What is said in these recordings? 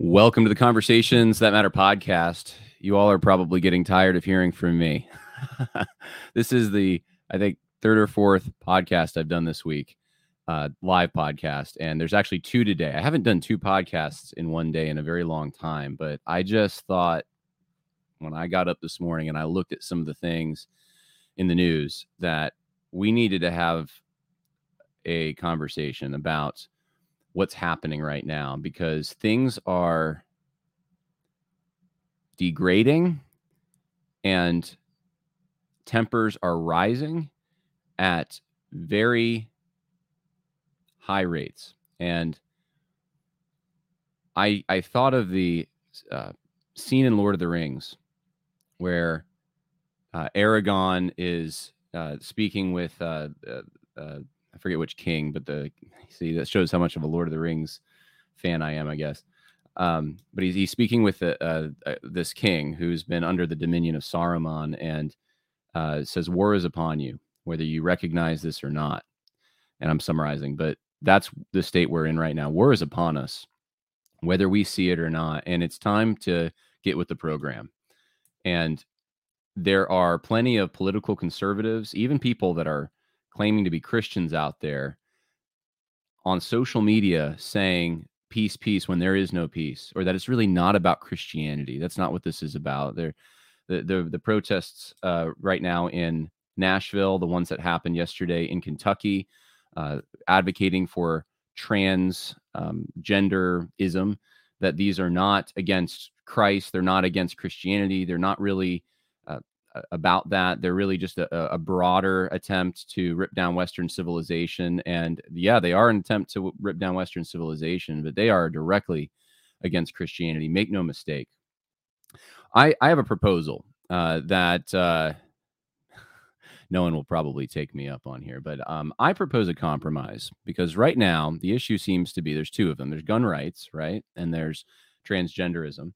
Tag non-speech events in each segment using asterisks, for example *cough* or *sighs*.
Welcome to the Conversations That Matter podcast. You all are probably getting tired of hearing from me. *laughs* this is the, I think, third or fourth podcast I've done this week, uh, live podcast. And there's actually two today. I haven't done two podcasts in one day in a very long time, but I just thought when I got up this morning and I looked at some of the things in the news that we needed to have a conversation about what's happening right now because things are degrading and tempers are rising at very high rates. And i i thought of the uh, scene in lord of the rings where uh, aragorn is uh, speaking with uh, uh, uh I forget which king, but the see that shows how much of a Lord of the Rings fan I am, I guess. Um, but he's, he's speaking with the, uh, uh, this king who's been under the dominion of Saruman and uh, says, War is upon you, whether you recognize this or not. And I'm summarizing, but that's the state we're in right now. War is upon us, whether we see it or not. And it's time to get with the program. And there are plenty of political conservatives, even people that are claiming to be Christians out there on social media saying peace, peace when there is no peace, or that it's really not about Christianity. That's not what this is about. There, the the, the protests uh, right now in Nashville, the ones that happened yesterday in Kentucky, uh, advocating for trans um, genderism, that these are not against Christ, they're not against Christianity, they're not really about that. They're really just a, a, broader attempt to rip down Western civilization. And yeah, they are an attempt to rip down Western civilization, but they are directly against Christianity. Make no mistake. I, I have a proposal uh, that uh, *laughs* no one will probably take me up on here, but um, I propose a compromise because right now the issue seems to be there's two of them there's gun rights, right? And there's transgenderism.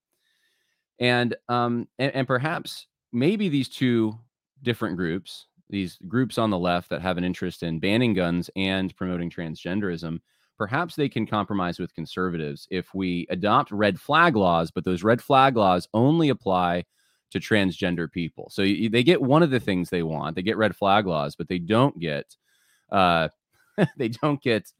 And um and, and perhaps maybe these two different groups, these groups on the left that have an interest in banning guns and promoting transgenderism, perhaps they can compromise with conservatives if we adopt red flag laws, but those red flag laws only apply to transgender people. So you, they get one of the things they want. They get red flag laws, but they don't get uh, *laughs* they don't get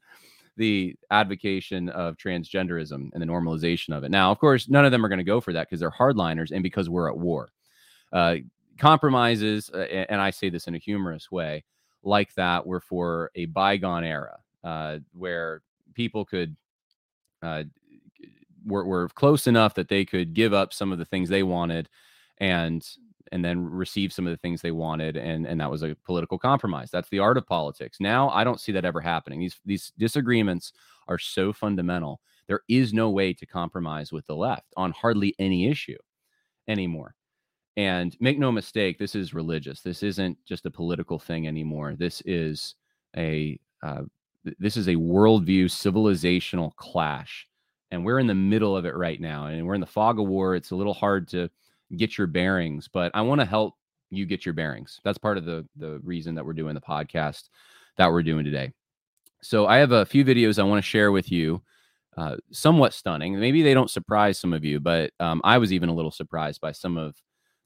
the advocation of transgenderism and the normalization of it. Now, of course, none of them are going to go for that because they're hardliners and because we're at war uh, compromises, uh, and I say this in a humorous way, like that were for a bygone era uh, where people could uh, were, were close enough that they could give up some of the things they wanted and and then receive some of the things they wanted and and that was a political compromise. That's the art of politics. Now i don't see that ever happening. These these disagreements are so fundamental there is no way to compromise with the left on hardly any issue anymore and make no mistake, this is religious. This isn't just a political thing anymore. This is a uh, this is a worldview civilizational clash, and we're in the middle of it right now. And we're in the fog of war. It's a little hard to get your bearings, but I want to help you get your bearings. That's part of the the reason that we're doing the podcast that we're doing today. So I have a few videos I want to share with you. Uh, somewhat stunning. Maybe they don't surprise some of you, but um, I was even a little surprised by some of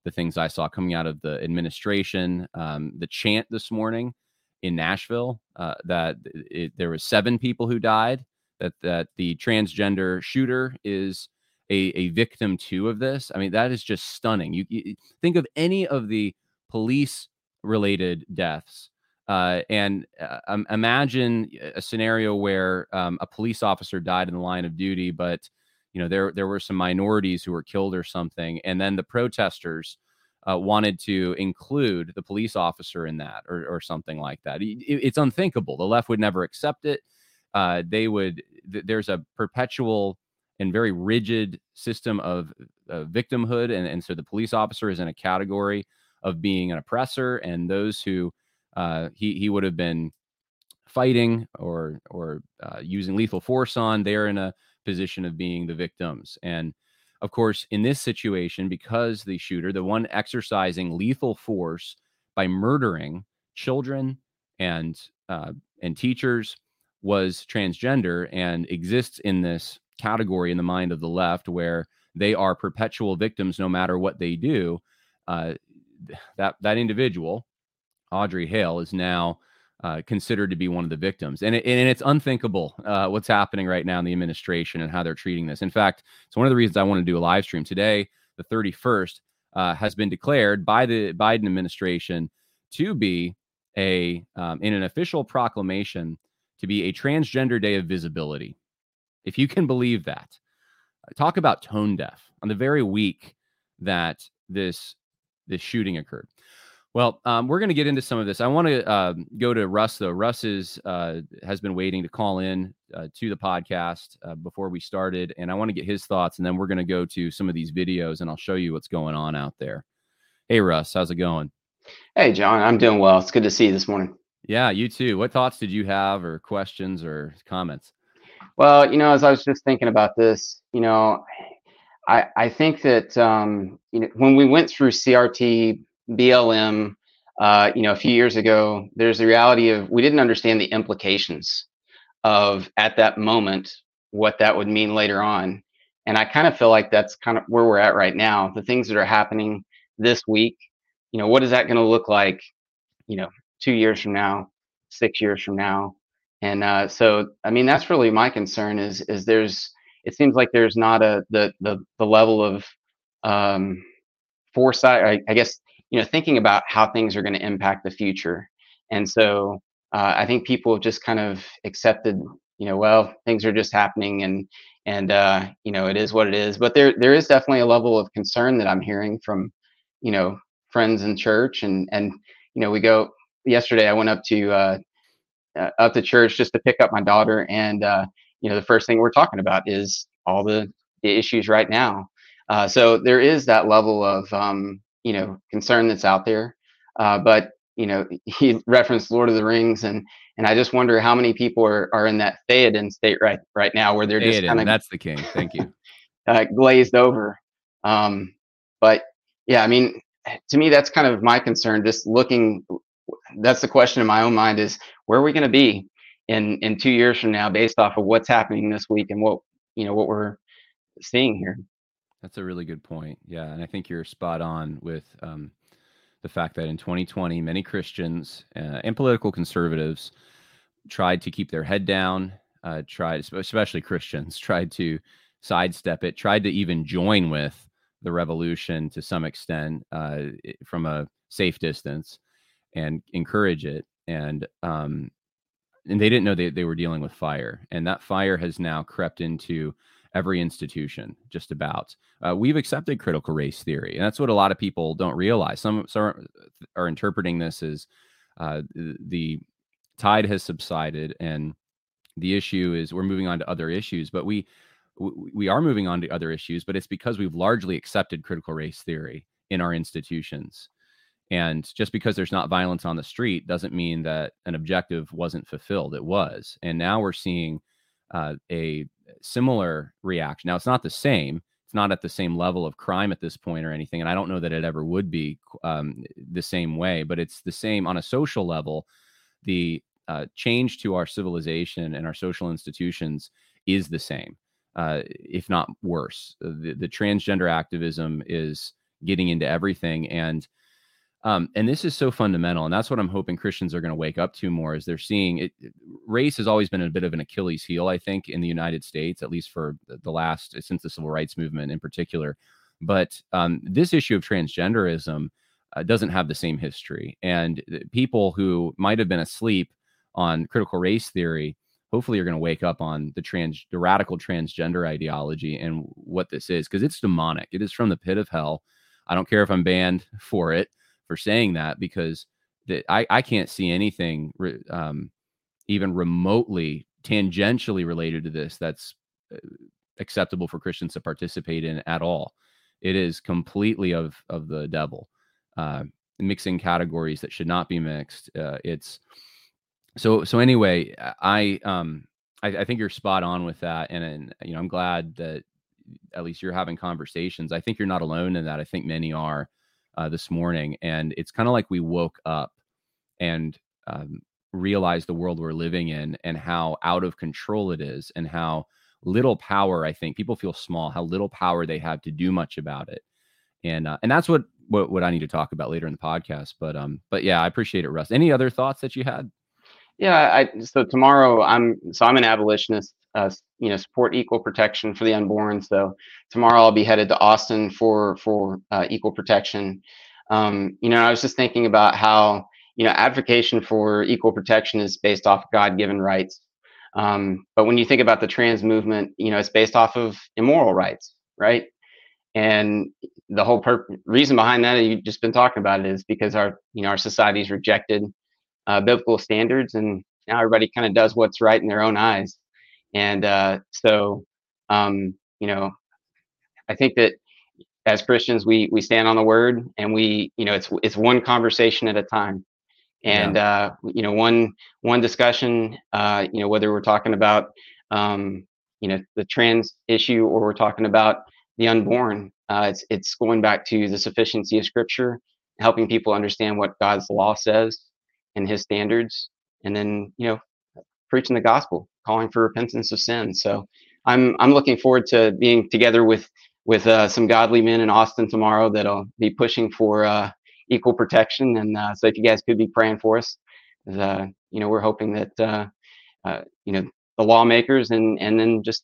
the things I saw coming out of the administration. Um, the chant this morning in Nashville uh, that it, there were seven people who died. That that the transgender shooter is a, a victim too of this. I mean, that is just stunning. You, you think of any of the police related deaths. Uh, and uh, um, imagine a scenario where um, a police officer died in the line of duty, but you know there there were some minorities who were killed or something and then the protesters uh, wanted to include the police officer in that or, or something like that. It, it's unthinkable. The left would never accept it. Uh, they would th- there's a perpetual and very rigid system of uh, victimhood and, and so the police officer is in a category of being an oppressor and those who uh, he, he would have been fighting or or uh, using lethal force on they're in a position of being the victims. And of course, in this situation, because the shooter, the one exercising lethal force by murdering children and uh, and teachers, was transgender and exists in this category in the mind of the left where they are perpetual victims no matter what they do. Uh, that that individual, Audrey Hale, is now uh, considered to be one of the victims, and it, and it's unthinkable uh, what's happening right now in the administration and how they're treating this. In fact, it's one of the reasons I want to do a live stream today. The 31st uh, has been declared by the Biden administration to be a um, in an official proclamation to be a transgender day of visibility. If you can believe that, talk about tone deaf on the very week that this this shooting occurred. Well, um, we're going to get into some of this. I want to uh, go to Russ though. Russ is uh, has been waiting to call in uh, to the podcast uh, before we started, and I want to get his thoughts, and then we're going to go to some of these videos, and I'll show you what's going on out there. Hey, Russ, how's it going? Hey, John, I'm doing well. It's good to see you this morning. Yeah, you too. What thoughts did you have, or questions, or comments? Well, you know, as I was just thinking about this, you know, I I think that um, you know when we went through CRT, BLM, uh, you know, a few years ago, there's the reality of we didn't understand the implications of at that moment what that would mean later on, and I kind of feel like that's kind of where we're at right now. The things that are happening this week, you know, what is that going to look like, you know, two years from now, six years from now. And uh, so, I mean, that's really my concern is is there's it seems like there's not a the the the level of um, foresight. I, I guess you know thinking about how things are going to impact the future. And so uh, I think people just kind of accepted, you know, well, things are just happening and and uh, you know it is what it is. But there there is definitely a level of concern that I'm hearing from you know friends in church and and you know we go yesterday I went up to uh, uh, up to church just to pick up my daughter, and uh, you know the first thing we're talking about is all the, the issues right now. Uh, so there is that level of um, you know concern that's out there, uh, but you know *laughs* he referenced Lord of the Rings, and and I just wonder how many people are, are in that Theoden state right right now where they're Theoden, just kind of that's the king. Thank you. *laughs* uh, glazed over. Um, but yeah, I mean, *sighs* to me, that's kind of my concern. Just looking that's the question in my own mind is where are we going to be in in two years from now based off of what's happening this week and what you know what we're seeing here that's a really good point yeah and i think you're spot on with um, the fact that in 2020 many christians uh, and political conservatives tried to keep their head down uh, tried especially christians *laughs* tried to sidestep it tried to even join with the revolution to some extent uh, from a safe distance and encourage it. And um, and they didn't know they, they were dealing with fire. And that fire has now crept into every institution, just about. Uh, we've accepted critical race theory, and that's what a lot of people don't realize. Some, some are, interpreting this as uh, the tide has subsided, and the issue is we're moving on to other issues. But we we are moving on to other issues, but it's because we've largely accepted critical race theory in our institutions. And just because there's not violence on the street doesn't mean that an objective wasn't fulfilled. It was. And now we're seeing uh, a similar reaction. Now, it's not the same. It's not at the same level of crime at this point or anything. And I don't know that it ever would be um, the same way, but it's the same on a social level. The uh, change to our civilization and our social institutions is the same, uh, if not worse. The, the transgender activism is getting into everything. And um, and this is so fundamental, and that's what I'm hoping Christians are going to wake up to more. Is they're seeing it. Race has always been a bit of an Achilles heel, I think, in the United States, at least for the last since the civil rights movement in particular. But um, this issue of transgenderism uh, doesn't have the same history, and people who might have been asleep on critical race theory hopefully are going to wake up on the trans the radical transgender ideology and what this is because it's demonic it is from the pit of hell i don't care if i'm banned *laughs* for it for saying that because that I, I can't see anything um, even remotely tangentially related to this that's uh, acceptable for Christians to participate in at all. It is completely of of the devil, uh, mixing categories that should not be mixed. Uh, it's so so anyway. I um I, I think you're spot on with that, and, and you know I'm glad that at least you're having conversations. I think you're not alone in that. I think many are uh, this morning, and it's kind of like we woke up and um, realized the world we're living in and how out of control it is, and how little power. I think people feel small, how little power they have to do much about it, and uh, and that's what, what what I need to talk about later in the podcast. But um, but yeah, I appreciate it, Russ. Any other thoughts that you had? Yeah, I so tomorrow I'm so I'm an abolitionist. Uh, you know, support equal protection for the unborn. So tomorrow I'll be headed to Austin for for uh, equal protection. Um, you know, I was just thinking about how you know advocacy for equal protection is based off God-given rights. Um, but when you think about the trans movement, you know, it's based off of immoral rights, right? And the whole pur- reason behind that, you've just been talking about it, is because our you know our society's rejected uh, biblical standards, and now everybody kind of does what's right in their own eyes. And uh, so, um, you know, I think that as Christians, we we stand on the word, and we, you know, it's it's one conversation at a time, and yeah. uh, you know, one one discussion, uh, you know, whether we're talking about, um, you know, the trans issue or we're talking about the unborn, uh, it's it's going back to the sufficiency of Scripture, helping people understand what God's law says and His standards, and then you know, preaching the gospel, calling for repentance of sin. So I'm I'm looking forward to being together with with uh, some godly men in Austin tomorrow that'll be pushing for uh, equal protection. And uh, so if you guys could be praying for us, uh, you know, we're hoping that uh, uh, you know the lawmakers and and then just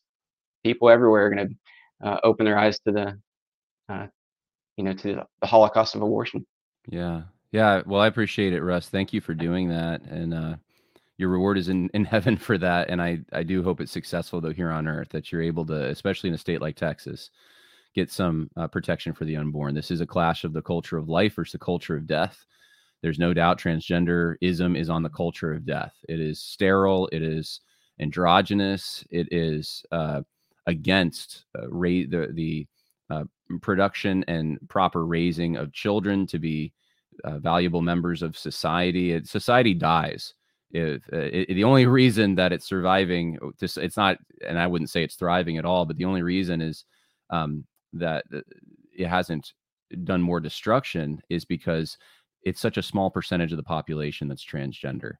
people everywhere are going to open their eyes to the you know to the Holocaust of abortion. Yeah, yeah. Well, I appreciate it, Russ. Thank you for doing that, and your reward is in, in *laughs* heaven for that. And I, I do hope it's successful though here on earth that you're able to, especially in a state like Texas, get some uh, protection for the unborn. This is a clash of the culture of life versus the culture of death. There's no doubt transgenderism is on the culture of death. It is sterile. It is androgynous. It is uh, against uh, ra- the the uh, production and proper raising of children to be uh, valuable members of society. It, society dies if uh, it, the only reason that it's surviving just it's not and i wouldn't say it's thriving at all but the only reason is um, that uh, it hasn't done more destruction is because it's such a small percentage of the population that's transgender.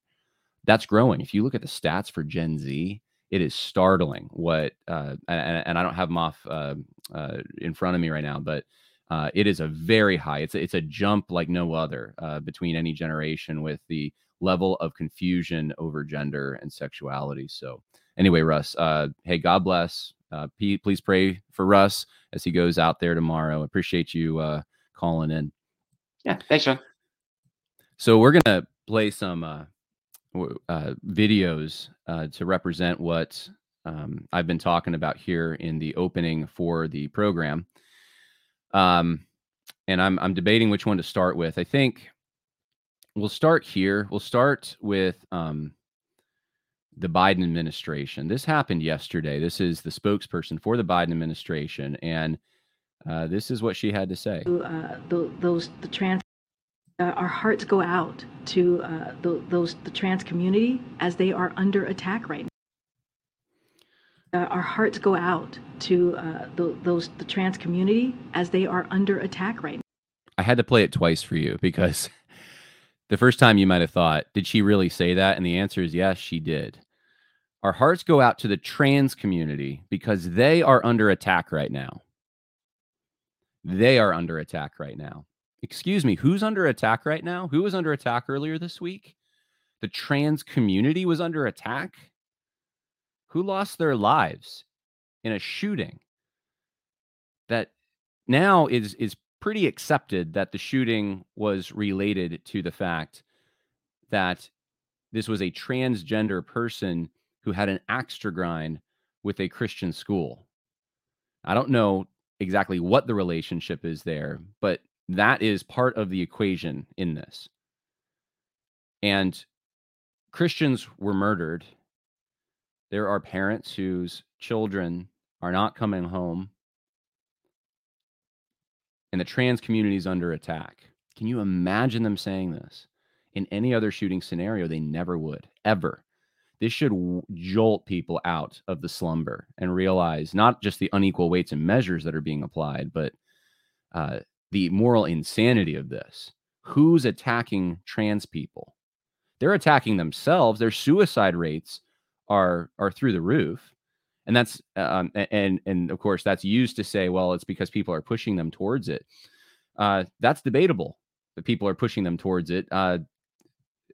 That's growing. If you look at the stats for gen z it is startling what uh, and, and, i don't have them off uh, uh, in front of me right now but uh, it is a very high it's a, it's a jump like no other between any generation with the level of confusion over gender and sexuality. So, anyway, Russ, uh, hey, God bless. Uh, Pete, please pray for Russ as he goes out there tomorrow. Appreciate you uh, calling in. Yeah, thanks, John. So we're gonna play some uh, uh, videos uh, to represent what um, I've been talking about here in the opening for the program. Um, and I'm I'm debating which one to start with. I think we'll start here. We'll start with um, the Biden administration. This happened yesterday. This is the spokesperson for the Biden administration, and uh, this is what she had to say. Uh, the, those the trans. Uh, our hearts go out to uh, the, those the trans community as they are under attack right now. Uh, our hearts go out to uh, the, those the trans community as they are under attack right now. I had to play it twice for you because the first time you might have thought, did she really say that? And the answer is yes, she did. Our hearts go out to the trans community because they are under attack right now. They are under attack right now. Excuse me, who's under attack right now? Who was under attack earlier this week? The trans community was under attack. Who lost their lives in a shooting that now is is pretty accepted that the shooting was related to the fact that this was a transgender person who had an axe to grind with a Christian school. I don't know exactly what the relationship is there, but that is part of the equation in this. And Christians were murdered. There are parents whose children are not coming home and the trans community is under attack. Can you imagine them saying this? In any other shooting scenario, they never would, ever. This should jolt people out of the slumber and realize not just the unequal weights and measures that are being applied, but uh, the moral insanity of this. Who's attacking trans people? They're attacking themselves. Their suicide rates are are through the roof. And that's um, and and of course that's used to say, well, it's because people are pushing them towards it. Uh, that's debatable. That people are pushing them towards it. Uh,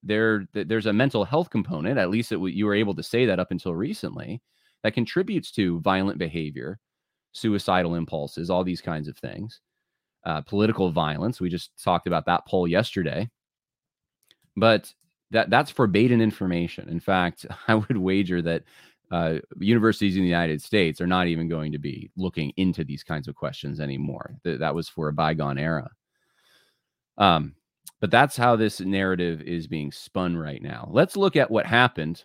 there, there's a mental health component. At least it, you were able to say that up until recently, that contributes to violent behavior, suicidal impulses, all these kinds of things. Uh, political violence. We just talked about that poll yesterday. But that that's forbidden information. In fact, *laughs* I would wager that uh, universities in the United States are not even going to be looking into these kinds of questions anymore. Th- that was for a bygone era. Um, but that's how this narrative is being spun right now. Let's look at what happened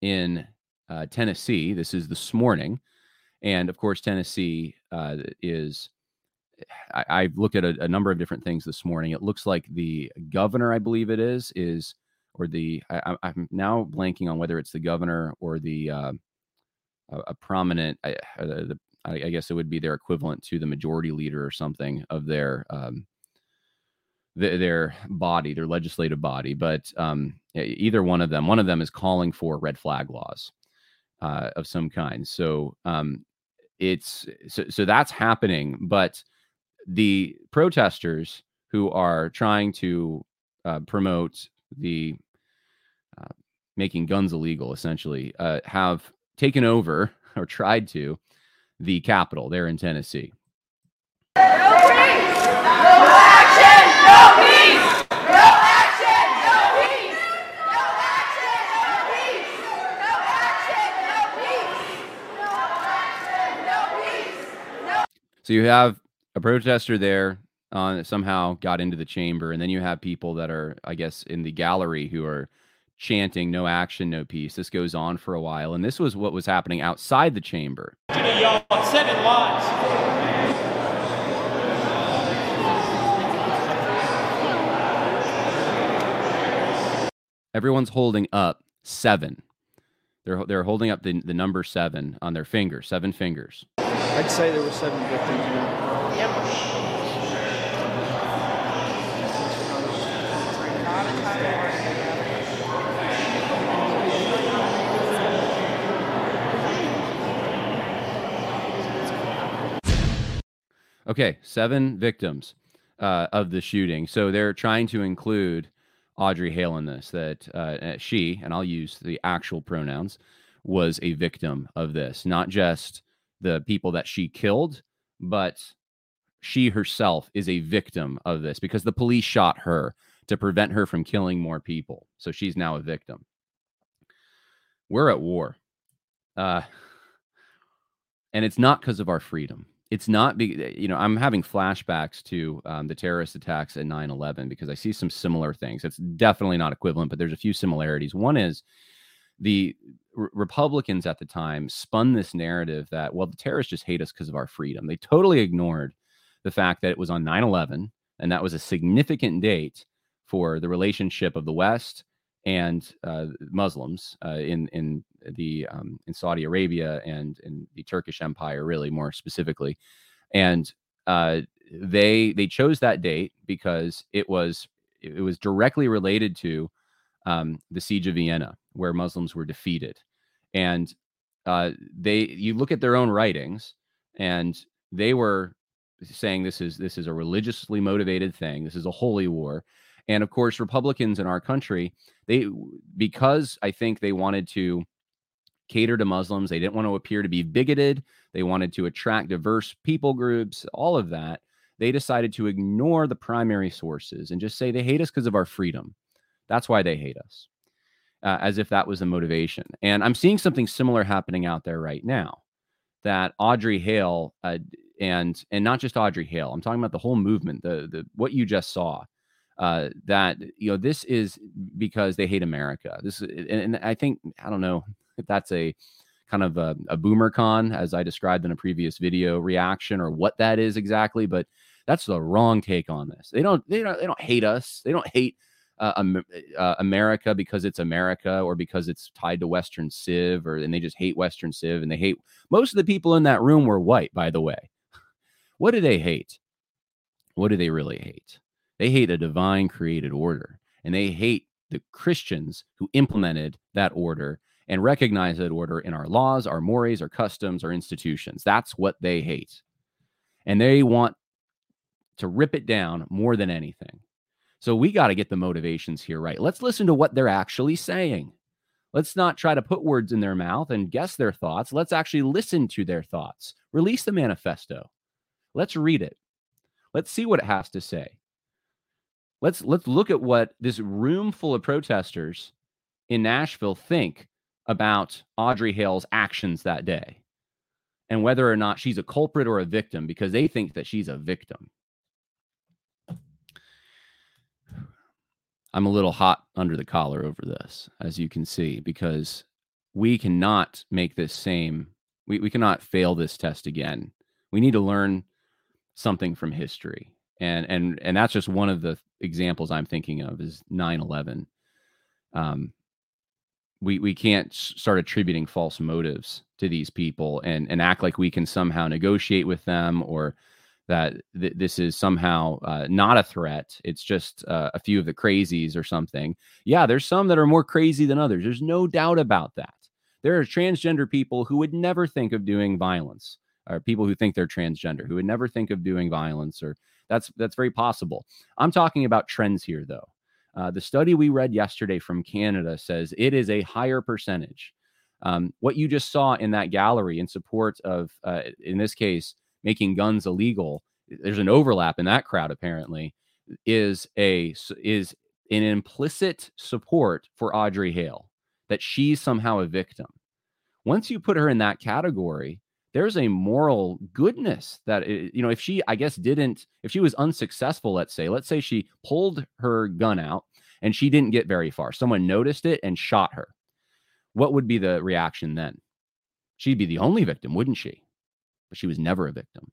in uh, Tennessee. This is this morning. And of course, Tennessee uh, is. I, have looked at a, a number of different things this morning. It looks like the governor, I believe it is, is or the I, am now blanking on whether it's the governor or the uh, a, prominent. I, uh, the, I, guess it would be their equivalent to the majority leader or something of their um, the, their body, their legislative body. But um, either one of them, one of them is calling for red flag laws uh, of some kind. So um, it's so, so that's happening. But the protesters who are trying to uh, promote the uh, making guns illegal, essentially, uh, have taken over *laughs* or tried to the Capitol there in Tennessee. So you have a protester there uh, somehow got into the chamber, and then you have people that are, I guess, in the gallery who are chanting "No action, no peace." This goes on for a while, and this was what was happening outside the chamber. Seven lives. Everyone's holding up seven. They're they're holding up the, the number seven on their fingers, seven fingers. I'd say there were seven victims. Yep. Okay, seven victims uh, of the shooting. So they're trying to include Audrey Hale in this. That uh, she, and I'll use the actual pronouns, was a victim of this. Not just the people that she killed, but she herself is a victim of this because the police shot her to prevent her from killing more people. So she's now a victim. We're at war. Uh, and it's not because of our freedom it's not be eh, you know i'm having flashbacks to um, the terrorist attacks at 9-11 because i see some similar things. It's definitely not equivalent but there's a few similarities. One is the republicans at the time spun this narrative that well the terrorists just hate us because of our freedom. They totally ignored the fact that it was on 9-11 and that was a significant date for the relationship of the west and uh, Muslims uh, in in the um, in Saudi Arabia and in the Turkish Empire, really more specifically, and uh, they they chose that date because it was it was directly related to um, the siege of Vienna, where Muslims were defeated, and uh, they you look at their own writings, and they were saying this is this is a religiously motivated thing, this is a holy war, and of course Republicans in our country they because I think they wanted to cater to Muslims, they didn't want to appear to be bigoted, they wanted to attract diverse people groups, all of that. They decided to ignore the primary sources and just say they hate us because of our freedom. That's why they hate us. Uh, as if that was the motivation. And I'm seeing something similar happening out there right now. That Audrey Hale uh, and and not just Audrey Hale. I'm talking about the whole movement. The the what you just saw uh, that you know this is because they hate America. This and, and I think I don't know if that's a kind of a, a boomer con as I described in a previous video reaction or what that is exactly, but that's the wrong take on this. They don't they don't they don't hate us. They don't hate uh, uh, America because it's America or because it's tied to Western Civ or and they just hate Western Civ and they hate most of the people in that room were white, by the way. What do they hate? What do they really hate? They hate a divine created order and they hate the Christians who implemented that order and recognize that order in our laws, our mores, our customs, our institutions. That's what they hate. And they want to rip it down more than anything. So we got to get the motivations here right. Let's listen to what they're actually saying. Let's not try to put words in their mouth and guess their thoughts. Let's actually listen to their thoughts. Release the manifesto. Let's read it. Let's see what it has to say. Let's let's look at what this room full of protesters in Nashville think about Audrey Hale's actions that day and whether or not she's a culprit or a victim because they think that she's a victim. I'm a little hot under the collar over this, as you can see, because we cannot make this same, we, we cannot fail this test again. We need to learn something from history. And and and that's just one of the examples I'm thinking of is 9-11. Um, we we can't start attributing false motives to these people and and act like we can somehow negotiate with them or that th- this is somehow uh, not a threat. It's just uh, a few of the crazies or something. Yeah, there's some that are more crazy than others. There's no doubt about that. There are transgender people who would never think of doing violence, or people who think they're transgender who would never think of doing violence, or that's that's very possible. I'm talking about trends here, though. Uh, the study we read yesterday from Canada says it is a higher percentage. Um, what you just saw in that gallery in support of, uh, in this case, making guns illegal there's an overlap in that crowd apparently is a is an implicit support for Audrey Hale that she's somehow a victim. Once you put her in that category, there's a moral goodness that eh, you know if she I guess didn't if she was unsuccessful let's say let's say she pulled her gun out and she didn't get very far. Someone noticed it and shot her. What would be the reaction then? She'd be the only victim, wouldn't she? but she was never a victim.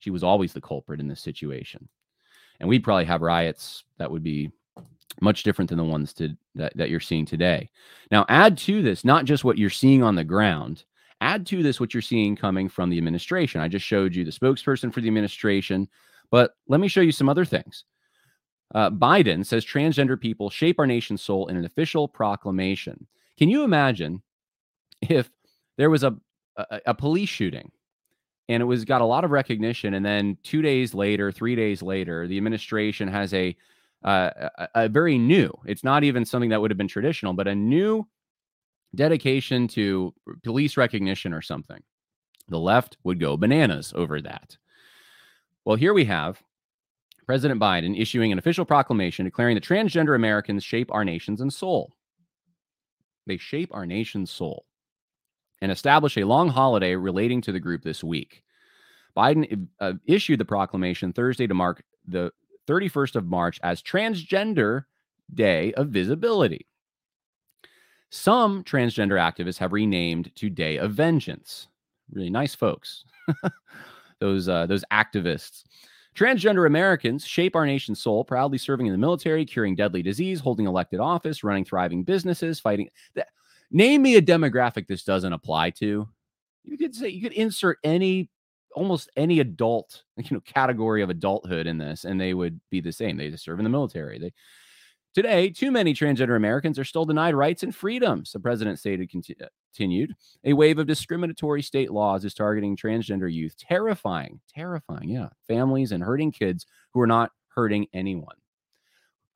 She was always the culprit in this situation. And we'd probably have riots that would be much different than the ones to, that, that you're seeing today. Now, add to this, not just what you're seeing on the ground, add to this what you're seeing coming from the administration. I just showed you the spokesperson for the administration, but let me show you some other things. Uh, Biden says transgender people shape our nation's soul in an official proclamation. Can you imagine if there was a, a, a police shooting and it was got a lot of recognition. And then two days later, three days later, the administration has a, uh, a, a very new. It's not even something that would have been traditional, but a new dedication to police recognition or something. The left would go bananas over that. Well, here we have President Biden issuing an official proclamation declaring that transgender Americans shape our nations and soul. They shape our nation's soul and establish a long holiday relating to the group this week. Biden uh, issued the proclamation Thursday to mark the 31st of March as Transgender Day of Visibility. Some transgender activists have renamed to Day of Vengeance. Really nice folks. *laughs* those uh, those activists. Transgender Americans shape our nation's soul, proudly serving in the military, curing deadly disease, holding elected office, running thriving businesses, fighting. Name me a demographic this doesn't apply to. You could say you could insert any almost any adult *laughs* you know category of adulthood in this and they would be the same they serve in the military they today too many transgender americans are still denied rights and freedoms the president stated uh, continued. A wave of discriminatory state laws is targeting transgender youth. Terrifying terrifying yeah. Families and hurting kids who are not hurting anyone.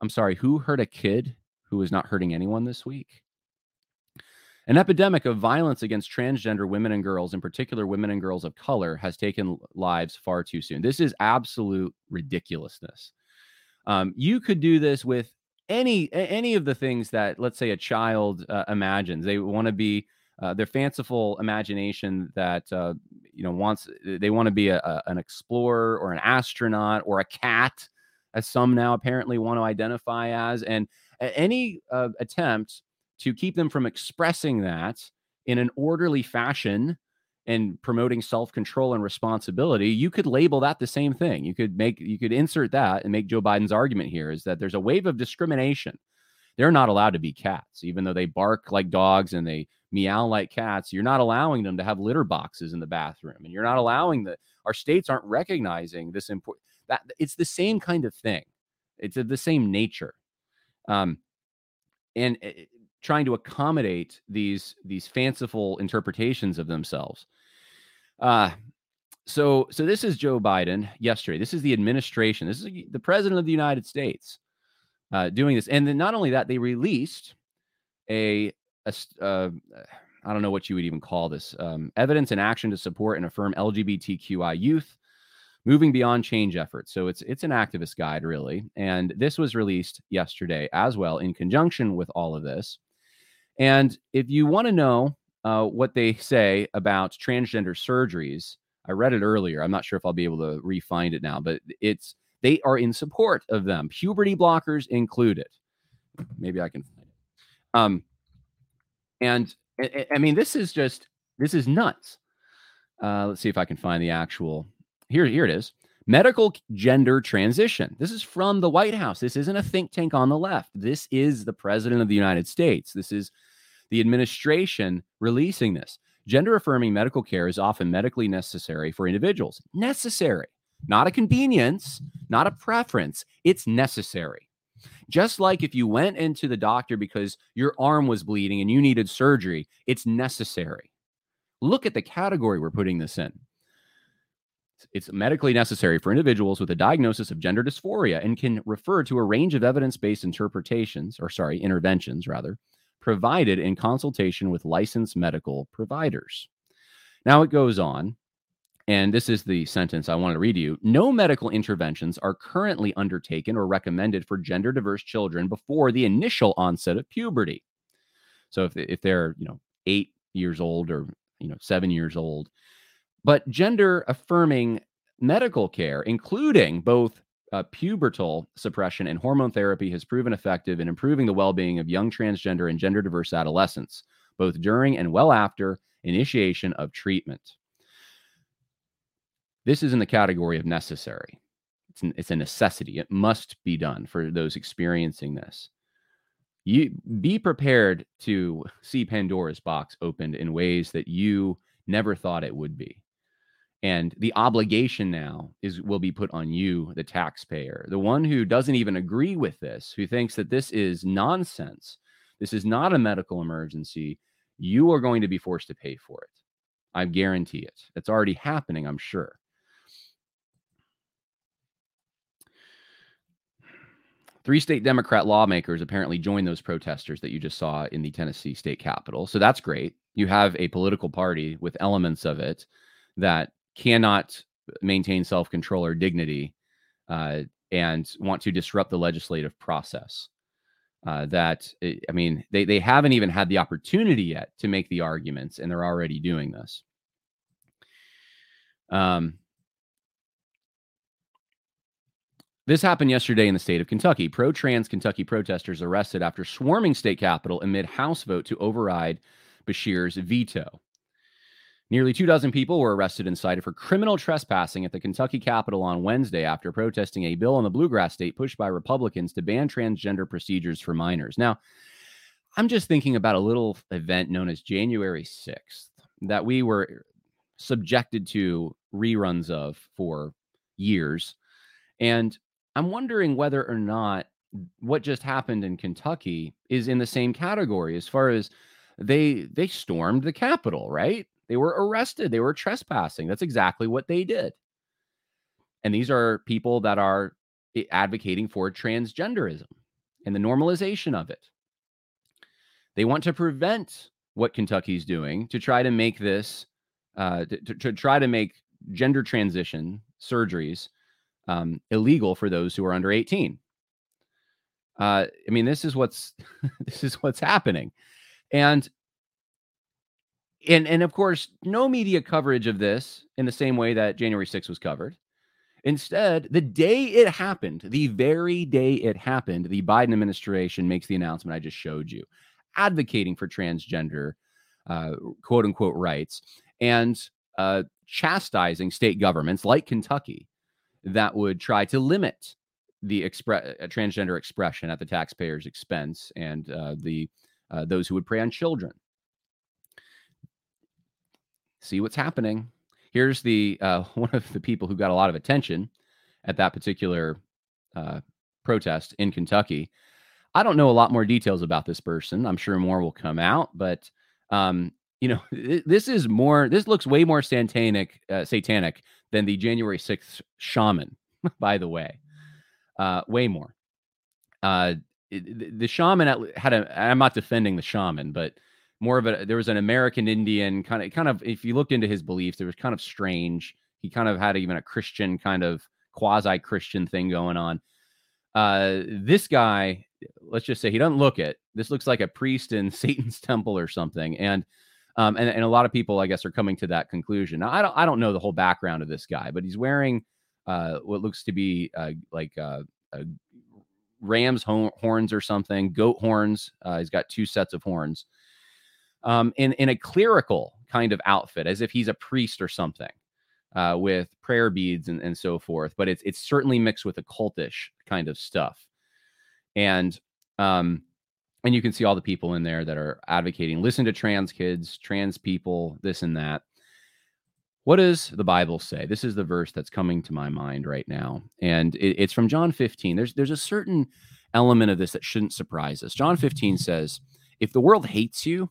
I'm sorry who hurt a kid who is not hurting anyone this week? An epidemic of violence against transgender women and girls, in particular women and girls of color, has taken lives far too soon. This is absolute ridiculousness. Um, you could do this with any any of the things that, let's say, a child uh, imagines. They want to be uh, their fanciful imagination that uh, you know wants. They want to be a, a, an explorer or an astronaut or a cat, as some now apparently want to identify as. And any uh, attempt to keep them from expressing that in an orderly fashion and promoting self-control and responsibility you could label that the same thing. You could make you could insert that and make joe biden's argument here is that there's a wave of discrimination. They're not allowed to be cats. Even though they bark like dogs and they meow like cats you're not allowing them to have litter boxes in the bathroom and you're not allowing that our states aren't recognizing this important that it's the same kind of thing. It's of the same nature. Um and trying to accommodate these these fanciful interpretations of themselves. Uh, so so this is Joe Biden yesterday. This is the administration. This is the president of the United States uh, doing this, and then not only that, they released a, a uh, I don't know what you would even call this um, evidence and action to support and affirm LGBTQI youth moving beyond change efforts. So it's it's an activist guide really, and this was released yesterday as well in conjunction with all of this. And if you want to know uh, what they say about transgender surgeries, I read it earlier. I'm not sure if I'll be able to re-find it now, but it's they are in support of them, puberty blockers included. Maybe I can find it. Um, and I, I mean, this is just this is nuts. Uh, let's see if I can find the actual. Here, here it is. Medical gender transition. This is from the White House. This isn't a think tank on the left. This is the president of the United States. This is the administration releasing this. Gender affirming medical care is often medically necessary for individuals. Necessary, not a convenience, not a preference. It's necessary. Just like if you went into the doctor because your arm was bleeding and you needed surgery, it's necessary. Look at the category we're putting this in. It's medically necessary for individuals with a diagnosis of gender dysphoria and can refer to a range of evidence based interpretations, or sorry, interventions rather, provided in consultation with licensed medical providers. Now it goes on, and this is the sentence I want to read to you. No medical interventions are currently undertaken or recommended for gender diverse children before the initial onset of puberty. So if, if they're, you know, eight years old or, you know, seven years old, but gender affirming medical care, including both uh, pubertal suppression and hormone therapy has proven effective in improving the well being of young transgender and gender diverse adolescents, both during and well after initiation of treatment. This is in the category of necessary. It's, an, it's a necessity. It must be done for those experiencing this. You be prepared to see Pandora's box opened in ways that you never thought it would be and the obligation now is will be put on you the taxpayer the one who doesn't even agree with this who thinks that this is nonsense this is not a medical emergency you are going to be forced to pay for it i guarantee it it's already happening i'm sure Three state Democrat lawmakers apparently joined those protesters that you just saw in the Tennessee state capitol. So that's great. You have a political party with elements of it that cannot maintain self control or dignity uh, and want to disrupt the legislative process. Uh, that eh, I mean, they they haven't even had the opportunity yet to make the arguments, and they're already doing this. Um, this happened yesterday in the state of Kentucky. Pro trans Kentucky protesters arrested after swarming state capitol amid House vote to override Beshear's veto. Nearly two dozen people were arrested and cited for criminal trespassing at the Kentucky Capitol on Wednesday after protesting a bill in the bluegrass state pushed by Republicans to ban transgender procedures for minors. Now, I'm just thinking about a little event known as January 6th that we were subjected to reruns of for years. And I'm wondering whether or not what just happened in Kentucky is in the same category as far as they they stormed the Capitol, right? They were arrested. They were trespassing. That's exactly what they did. And these are people that are advocating for transgenderism and the normalization of it. They want to prevent what Kentucky's doing to try to make this, uh, to, to try to make gender transition surgeries um, illegal for those who are under 18. Uh, I mean, this is what's *laughs* this is what's happening, and and and of course, no media coverage of this in the same way that January 6th was covered. Instead, the day it happened, the very day it happened, the Biden administration makes the announcement I just showed you, advocating for transgender uh, quote unquote rights and uh, chastising state governments like Kentucky that would try to limit the expre- uh, transgender expression at the taxpayer's expense and uh, the uh, those who would prey on children see what's happening. Here's the uh, *laughs* one of the people who got a lot of attention at that particular uh, protest in Kentucky. I don't know a lot more details about this person. I'm sure more will come out, but um, you know, *laughs* this is more. This looks way more satanic, uh, satanic than the January 6th shaman. *laughs* By the way, uh, way more. Uh, the shaman had a. I'm not defending the shaman, but more of a. There was an American Indian kind of, kind of. If you looked into his beliefs, it was kind of strange. He kind of had even a Christian kind of quasi Christian thing going on. Uh, this guy, let's just say he doesn't look it. This looks like a priest in *laughs* Satan's temple or something, and um, and, and a lot of people, I guess, are coming to that conclusion. Now, I don't I don't know the whole background of this guy, but he's wearing uh, what looks to be uh, like uh, ram's horns or something, goat horns. Uh, he's got two sets of horns, um, in in a clerical kind of outfit, as if he's a priest or something uh, with prayer beads and, and so forth. But it's it's certainly mixed with a cultish kind of stuff, and um, and you can see all the people in there that are advocating listen to trans kids, trans people, this and that. What does the Bible say? This is the verse that's coming to my mind right now, and it, it's from John 15. There's there's a certain element of this that shouldn't surprise us. John 15 says, "If the world hates you,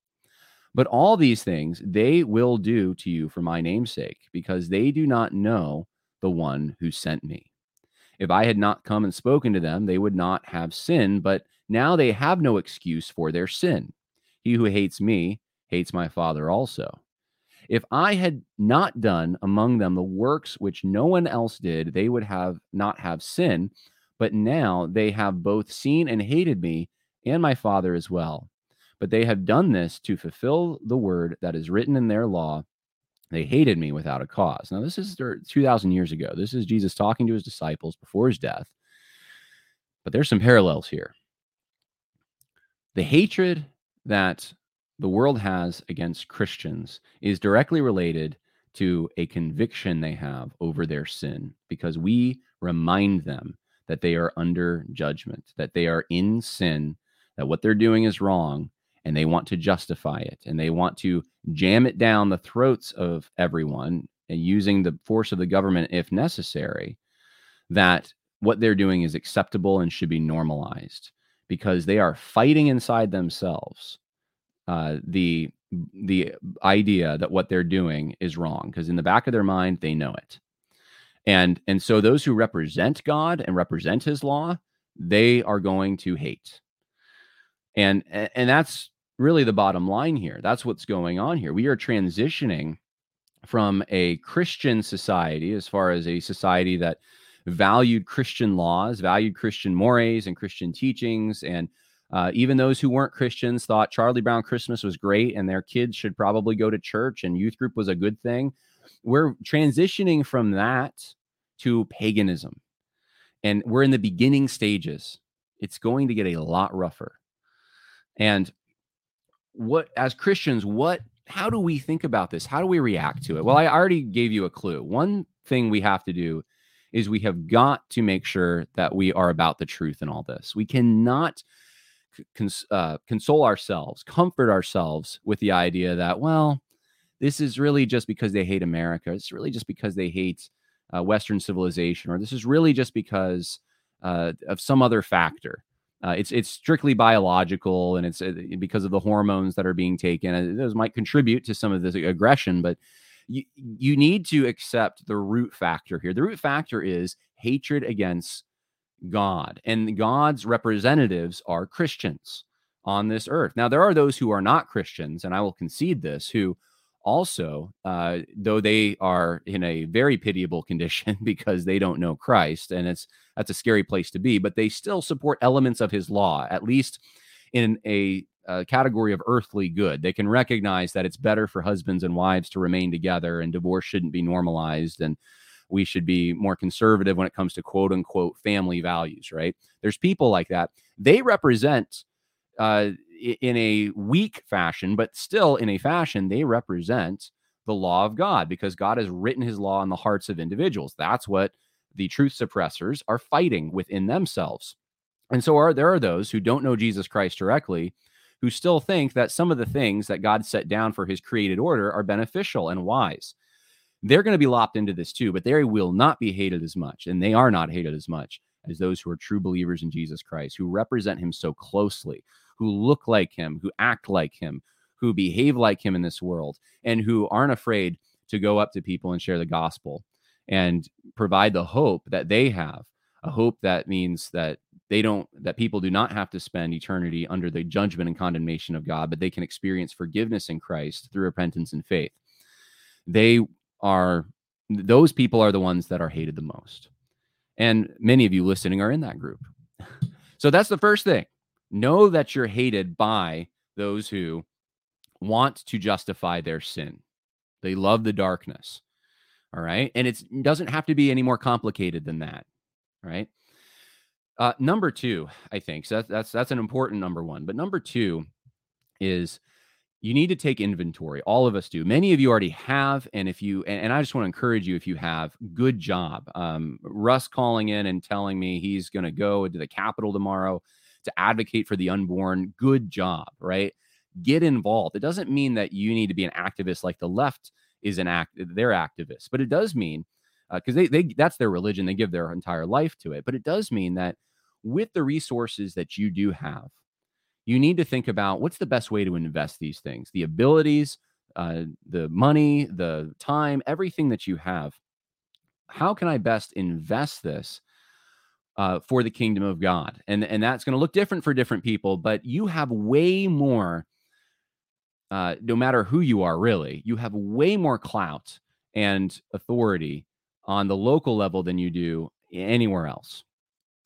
But all these things they will do to you for my name's sake, because they do not know the one who sent me. If I had not come and spoken to them, they would not have sin, but now they have no excuse for their sin. He who hates me hates my Father also. If I had not done among them the works which no one else did, they would have not have sin, but now they have both seen and hated me and my Father as well. But they have done this to fulfill the word that is written in their law they hated me without a cause. Now, this is 2,000 years ago. This is Jesus talking to his disciples before his death. But there's some parallels here. The hatred that the world has against Christians is directly related to a conviction they have over their sin because we remind them that they are under judgment, that they are in sin, that what they're doing is wrong, and they want to justify it and they want to jam it down the throats of everyone and using the force of the government if necessary that what they're doing is acceptable and should be normalized because they are fighting inside themselves uh, the the idea that what they're doing is wrong because in the back of their mind they know it. And and so those who represent god and represent his law they are going to hate and and that's really the bottom line here. That's what's going on here. We are transitioning from a Christian society, as far as a society that valued Christian laws, valued Christian mores and Christian teachings. And uh, even those who weren't Christians thought Charlie Brown Christmas was great and their kids should probably go to church and youth group was a good thing. We're transitioning from that to paganism. And we're in the beginning stages. It's going to get a lot rougher. And what as Christians, what how do we think about this? How do we react to it? Well, I already gave you a clue. One thing we have to do is we have got to make sure that we are about the truth in all this. We cannot cons- uh, console ourselves, comfort ourselves with the idea that, well, this is really just because they hate America. It's really just because they hate uh, Western civilization, or this is really just because uh, of some other factor. Uh, it's it's strictly biological, and it's uh, because of the hormones that are being taken. those might contribute to some of this aggression, but you you need to accept the root factor here. The root factor is hatred against God, and God's representatives are Christians on this earth. Now, there are those who are not Christians, and I will concede this, who also, uh, though they are in a very pitiable condition *laughs* because they don't know Christ, and it's that's a scary place to be, but they still support elements of his law, at least in a, a category of earthly good. They can recognize that it's better for husbands and wives to remain together, and divorce shouldn't be normalized, and we should be more conservative when it comes to quote unquote family values, right? There's people like that. They represent uh, in a weak fashion, but still in a fashion, they represent the law of God because God has written his law in the hearts of individuals. That's what the truth suppressors are fighting within themselves. And so are there are those who don't know Jesus Christ directly who still think that some of the things that God set down for his created order are beneficial and wise. They're going to be lopped into this too, but they will not be hated as much, and they are not hated as much as those who are true believers in Jesus Christ, who represent him so closely, who look like him, who act like him, who behave like him in this world, and who aren't afraid to go up to people and share the gospel and provide the hope that they have a hope that means that they don't that people do not have to spend eternity under the judgment and condemnation of God, but they can experience forgiveness in Christ through repentance and faith. They are those people are the ones that are hated the most. And many of you listening are in that group. *laughs* so that's the first thing. Know that you're hated by those who want to justify their sin. They love the darkness. All right. And it doesn't have to be any more complicated than that. Right. Uh, number two, I think so. That's, that's that's an important number one. But number two is you need to take inventory. All of us do. Many of you already have, and if you and, and I just want to encourage you, if you have, good job. Um, Russ calling in and telling me he's going to go to the Capitol tomorrow to advocate for the unborn. Good job, right? Get involved. It doesn't mean that you need to be an activist like the left is an act. They're activists, but it does mean because uh, they they that's their religion. They give their entire life to it. But it does mean that with the resources that you do have, you need to think about what's the best way to invest these things, the abilities, uh, the money, the time, everything that you have. How can I best invest this uh, for the kingdom of God? And and that's going to look different for different people, but you have way more. Uh, no matter who you are, really, you have way more clout and authority on the local level than you do anywhere else.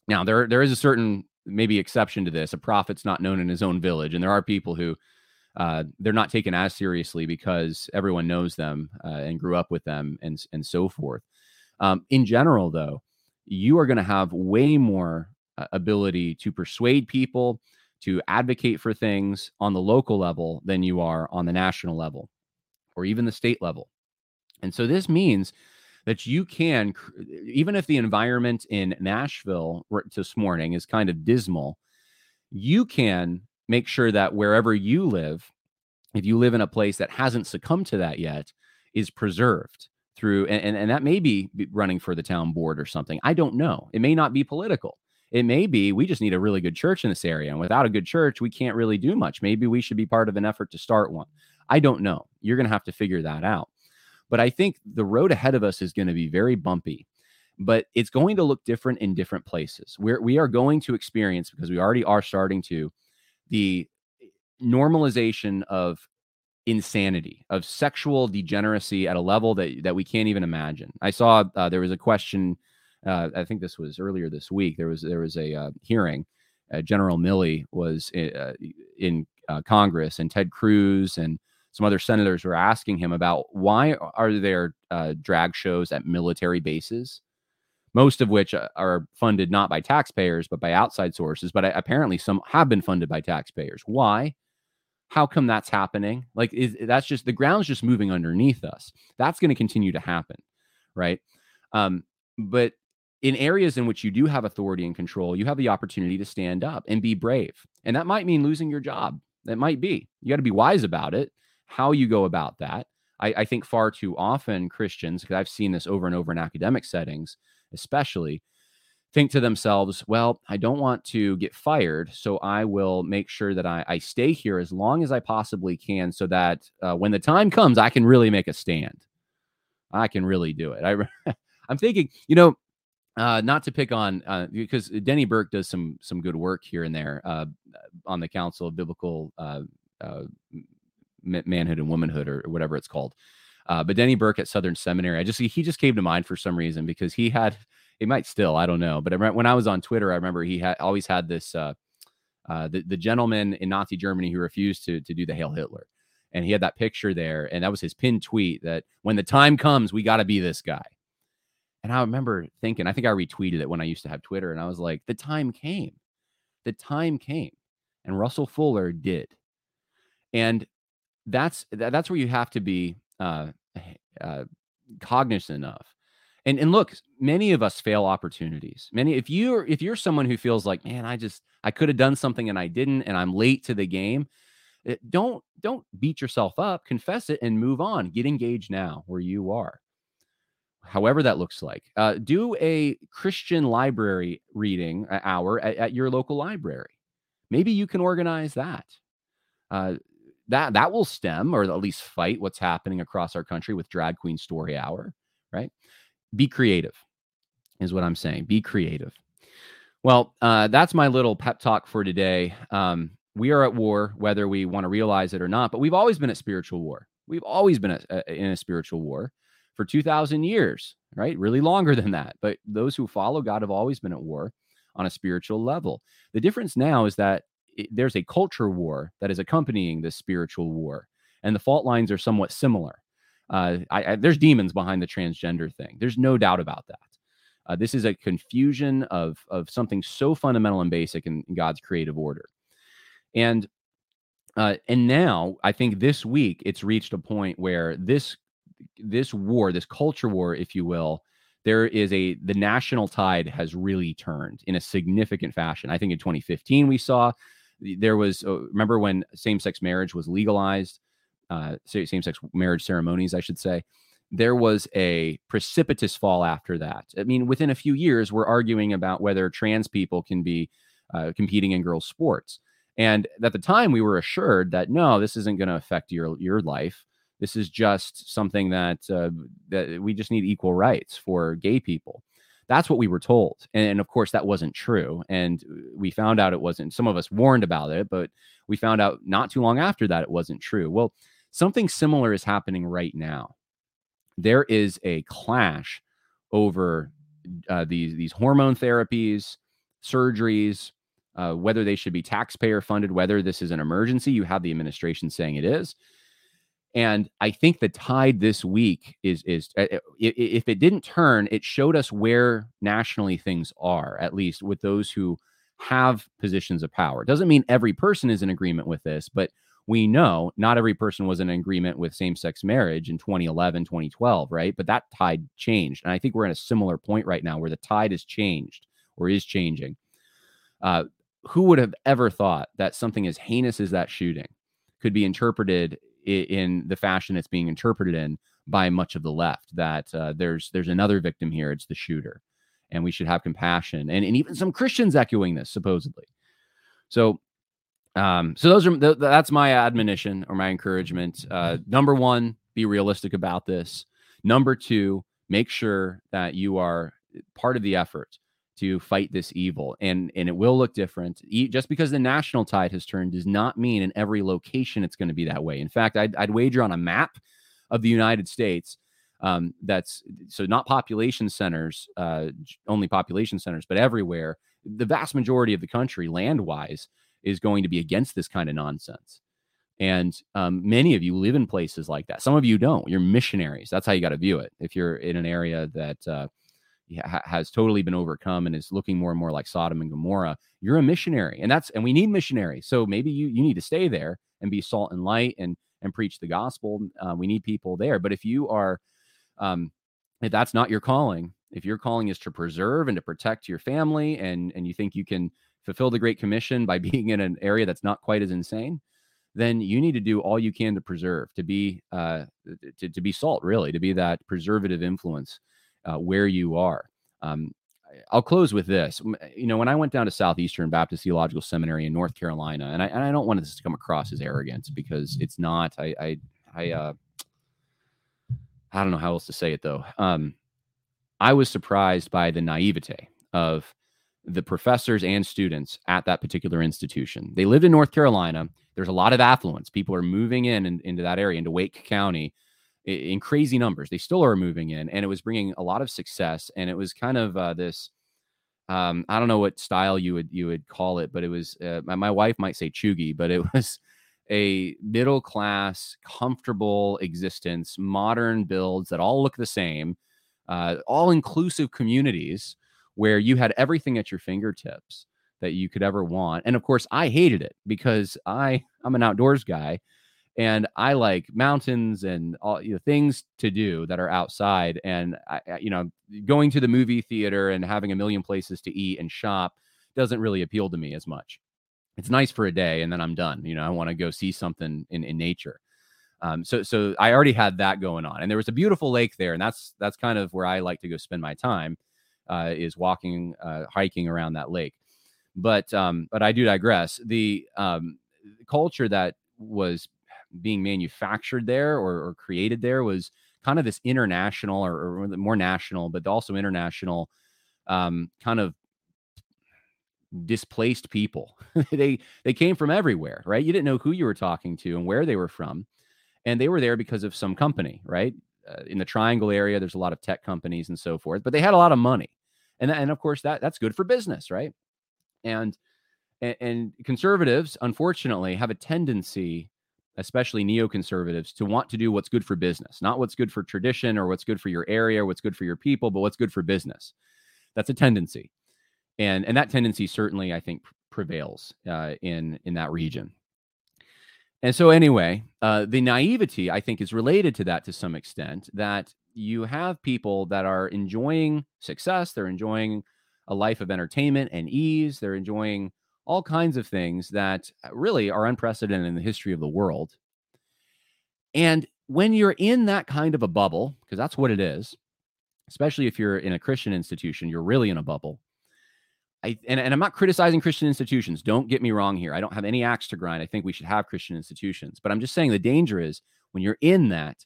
Now, there there is a certain maybe exception to this. A prophet's not known in his own village, and there are people who uh, they're not taken as seriously because everyone knows them uh, and grew up with them, and and so forth. Um, in general, though, you are going to have way more uh, ability to persuade people to advocate for things on the local level than you are on the national level or even the state level. And so this means that you can, even if the environment in Nashville this morning is kind of dismal, you can make sure that wherever you live, if you live in a place that hasn't succumbed to that yet, is preserved through, and, and, and that may be running for the town board or something. I don't know. It may not be political. It may be we just need a really good church in this area. And without a good church, we can't really do much. Maybe we should be part of an effort to start one. I don't know. You're going to have to figure that out. But I think the road ahead of us is going to be very bumpy, but it's going to look different in different places. We're, we are going to experience, because we already are starting to, the normalization of insanity, of sexual degeneracy at a level that, that we can't even imagine. I saw uh, there was a question. Uh, I think this was earlier this week. There was there was a uh, hearing. Uh, General Milley was in, uh, in uh, Congress, and Ted Cruz and some other senators were asking him about why are there drag shows at military bases, most of which are funded not by taxpayers but by outside sources, but apparently some have been funded by taxpayers. Why? How come that's happening? Like, is that's just the ground's just moving underneath us. That's going to continue to happen, right? Um, but in areas in which you do have authority and control, you have the opportunity to stand up and be brave. And that might mean losing your job. That might be. You got to be wise about it how you go about that. I, I think far too often Christians, because I've seen this over and over in academic settings, especially, think to themselves, well, I don't want to get fired, so I will make sure that I, I stay here as long as I possibly can so that uh, when the time comes, I can really make a stand. I can really do it. I, *laughs* I'm thinking, you know, uh, not to pick on uh, because Denny Burk does some some good work here and there uh, on the Council of Biblical uh, uh, manhood and womanhood or, whatever it's called. Uh, but Denny Burk at Southern Seminary, I just he just came to mind for some reason because he had it might still I don't know, but I when I was on Twitter, I remember he had always had this uh, uh, the the gentleman in Nazi Germany who refused to to do the Hail Hitler, and he had that picture there, and that was his pinned tweet that when the time comes, we got to be this guy. And I remember thinking, I think I retweeted it when I used to have Twitter, and I was like, the time came, the time came, and Russell Fuller did. And that's that's where you have to be uh, uh, cognizant of. And and look, many of us fail opportunities. Many if you're if you're someone who feels like, man, I just I could have done something and I didn't, and I'm late to the game. Eh, don't don't beat yourself up. Confess it and move on. Get engaged now where you are however that looks like. Uh, do a Christian library reading uh, hour at, at, your local library. Maybe you can organize that. Uh, that that will stem or at least fight what's happening across our country with drag queen story hour. Right? Be creative, is what I'm saying. Be creative. Well, uh, that's my little pep talk for today. Um, we are at war, whether we want to realize it or not. But we've always been at spiritual war. We've always been at, uh, in a spiritual war for 2000 years, right? Really longer than that. But those who follow God have always been at war on a spiritual level. The difference now is that it, there's a culture war that is accompanying this spiritual war, and the fault lines are somewhat similar. Uh, I, I, there's demons behind the transgender thing. There's no doubt about that. Uh, this is a confusion of of something so fundamental and basic in, in God's creative order, and uh, and now I think this week it's reached a point where this this war, this culture war, if you will, there is a the national tide has really turned in a significant fashion. I think in 2015 we saw there was uh, remember when same-sex marriage was legalized, uh, same-sex marriage ceremonies, I should say. There was a precipitous fall after that. I mean, within a few years, we're arguing about whether trans people can be uh, competing in girls' sports. And at the time, we were assured that no, this isn't going to affect your your life. This is just something that uh, that we just need equal rights for gay people. That's what we were told, and, and of course that wasn't true. And we found out it wasn't. Some of us warned about it, but we found out not too long after that it wasn't true. Well, something similar is happening right now. There is a clash over uh, these these hormone therapies, surgeries, uh, whether they should be taxpayer funded, whether this is an emergency. You have the administration saying it is. And I think the tide this week is is uh, uh, if it didn't turn, it showed us where nationally things are, at least with those who have positions of power. It doesn't mean every person is in agreement with this, but we know not every person was in agreement with same-sex marriage in 2011, 2012, right? But that tide changed. And I think we're in a similar point right now where the tide has changed or is changing. Uh, who would have ever thought that something as heinous as that shooting could be interpreted in the fashion it's being interpreted in by much of the left that uh, there's there's another victim here it's the shooter and we should have compassion and, and even some christians echoing this supposedly so um so those are th- that's my admonition or my encouragement. Uh number one be realistic about this. Number two make sure that you are part of the effort to fight this evil and and it will look different. Just because the national tide has turned does not mean in every location it's going to be that way. In fact i'd, I'd wager on a map of the united states um, that's so not population centers uh, only population centers but everywhere. The vast majority of the country land wise is going to be against this kind of nonsense and um, many of you live in places like that some of you don't you're missionaries that's how you got to view it if you're in an area that uh, has totally been overcome and is looking more and more like Sodom and Gomorrah, you're a missionary, and that's and we need missionaries. So maybe you you need to stay there and be salt and light and and preach the gospel. Uh, we need people there. But if you are, um, if that's not your calling, if your calling is to preserve and to protect your family, and and you think you can fulfill the Great Commission by *laughs* being in an area that's not quite as insane, then you need to do all you can to preserve, to be uh, to, to be salt, really, to be that preservative influence uh, where you are. Um, I'll close with this. You know, when I went down to Southeastern Baptist Theological Seminary in North Carolina, and I, and I don't want this to come across as arrogance because it's not. I, I, I, uh, I don't know how else to say it though. Um, I was surprised by the naivete of the professors and students at that particular institution. They lived in North Carolina. There's a lot of affluence. People are moving in, in into that area, into Wake County, in crazy numbers. They still are moving in, and it was bringing a lot of success. And it was kind of uh, this. Um, I don't know what style you would you would call it, but it was uh, my, my wife might say chuggy, but it *laughs* was a middle class, comfortable existence, modern builds that all look the same, uh, all inclusive communities where you had everything at your fingertips. that you could ever want. And of course, I hated it because I I'm an outdoors guy and I like mountains and all you know, things to do that are outside. And I, you know, going to the movie theater and having a million places to eat and shop doesn't really appeal to me as much. It's nice for a day, and then I'm done. You know, I want to go see something in in nature. Um, so so I already had that going on, and there was a beautiful lake there, and that's that's kind of where I like to go spend my time, uh, is walking, uh, hiking around that lake. But um, but I do digress. The um, culture that was being manufactured there or, or created there was kind of this international or, or more national, but also international um, kind of displaced people. *laughs* they they came from everywhere, right? You didn't know who you were talking to and where they were from, and they were there because of some company, right? Uh, in the Triangle area, there's a lot of tech companies and so forth, but they had a lot of money, and and of course that that's good for business, right? And and, and conservatives, unfortunately, have a tendency especially neoconservatives, to want to do what's good for business, not what's good for tradition or what's good for your area, what's good for your people, but what's good for business. That's a tendency, and and that tendency certainly I think prevails uh, in in that region. And so anyway, uh, the naivety I think is related to that to some extent. That you have people that are enjoying success, they're enjoying a life of entertainment and ease, they're enjoying all kinds of things that uh, really are unprecedented in the history of the world. And when you're in that kind of a bubble, because that's what it is, especially if you're in a Christian institution, you're really in a bubble. I, and, and I'm not criticizing Christian institutions. Don't get me wrong here. I don't have any axe to grind. I think we should have Christian institutions. But I'm just saying the danger is when you're in that,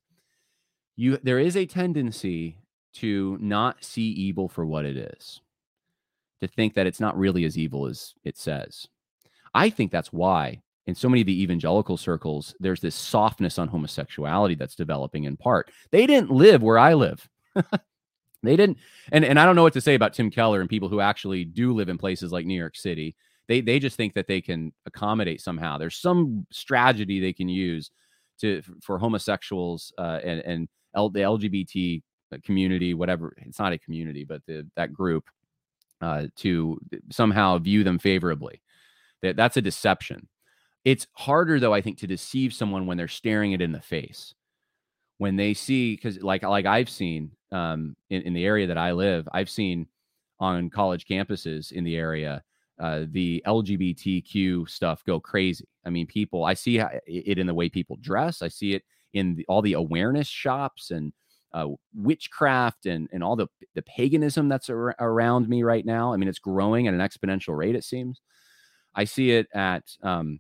you there is a tendency to not see evil for what it is to think that it's not really as evil as it says. I think that's why in so many of the evangelical circles, there's this softness on homosexuality that's developing in part. They didn't live where I live. *laughs* they didn't, and, and I don't know what to say about Tim Keller and people who actually do live in places like New York City. They they just think that they can accommodate somehow. There's some strategy they can use to for homosexuals uh, and and L, the LGBT community, whatever. It's not a community, but the, that group uh, to somehow view them favorably. That that's a deception. It's harder though, I think, to deceive someone when they're staring it in the face. When they see, because like like I've seen um, in, in the area that I live, I've seen on college campuses in the area uh, the LGBTQ stuff go crazy. I mean, people, I see it in the way people dress. I see it in the, all the awareness shops and uh, witchcraft and and all the the paganism that's ar- around me right now. I mean, it's growing at an exponential rate. It seems. I see it at. Um,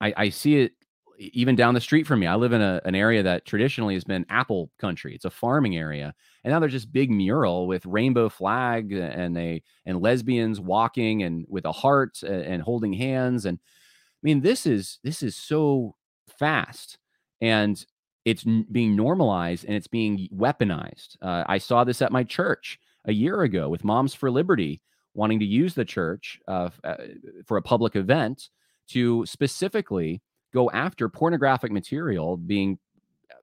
I, I see it even down the street from me. I live in a, an area that traditionally has been apple country. It's a farming area, and now there's just big mural with rainbow flag and they and lesbians walking and with a heart and, holding hands. And I mean, this is this is so fast. And it's being normalized and it's being weaponized. Uh, I saw this at my church a year ago with Moms for Liberty wanting to use the church uh, uh, for a public event to specifically go after pornographic material being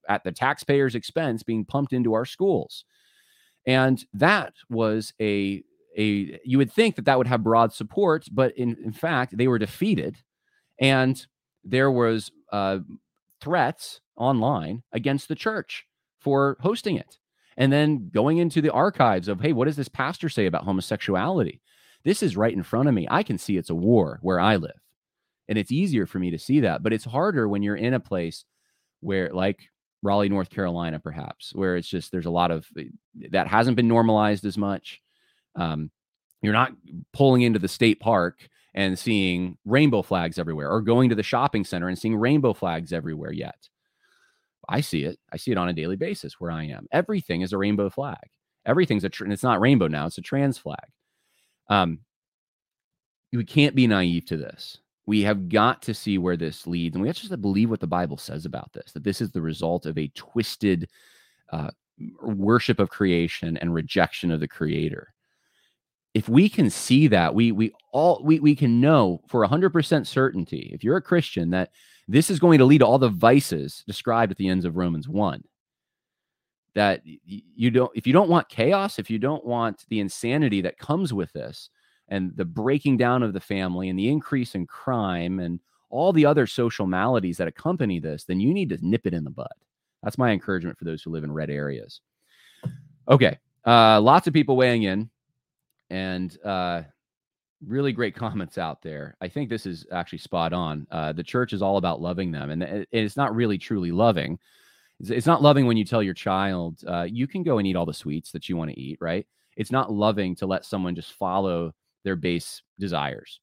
at the taxpayers' expense being pumped into our schools. And that was a a you would think that that would have broad support, but in, in fact they were defeated, and there was uh, threats online against the church for hosting it. And then going into the archives of, hey, what does this pastor say about homosexuality? This is right in front of me. I can see it's a war where I live. And it's easier for me to see that. But it's harder when you're in a place where, like Raleigh, North Carolina, perhaps, where it's just there's a lot of eh, that hasn't been normalized as much. Um, you're not pulling into the state park and seeing rainbow flags everywhere or going to the shopping center and seeing rainbow flags everywhere yet. I see it. I see it on a daily basis where I am. Everything is a rainbow flag. Everything's a, tr- it's not rainbow now, it's a trans flag. Um, we can't be naive to this. We have got to see where this leads. And we have to believe what the Bible says about this that this is the result of a twisted uh, worship of creation and rejection of the creator if we can see that we we all we, we can know for 100% certainty if you're a christian that this is going to lead to all the vices described at the ends of romans 1 that you don't if you don't want chaos if you don't want the insanity that comes with this and the breaking down of the family and the increase in crime and all the other social maladies that accompany this, then you need to nip it in the bud. That's my encouragement for those who live in red areas. Okay. Uh, lots of people weighing in and uh, really great *laughs* comments out there. I think this is actually spot on. Uh, the church is all about loving them, and it's not really truly loving. It's not loving when you tell your child, uh, you can go and eat all the sweets that you want to eat, right? It's not loving to let someone just follow their base desires.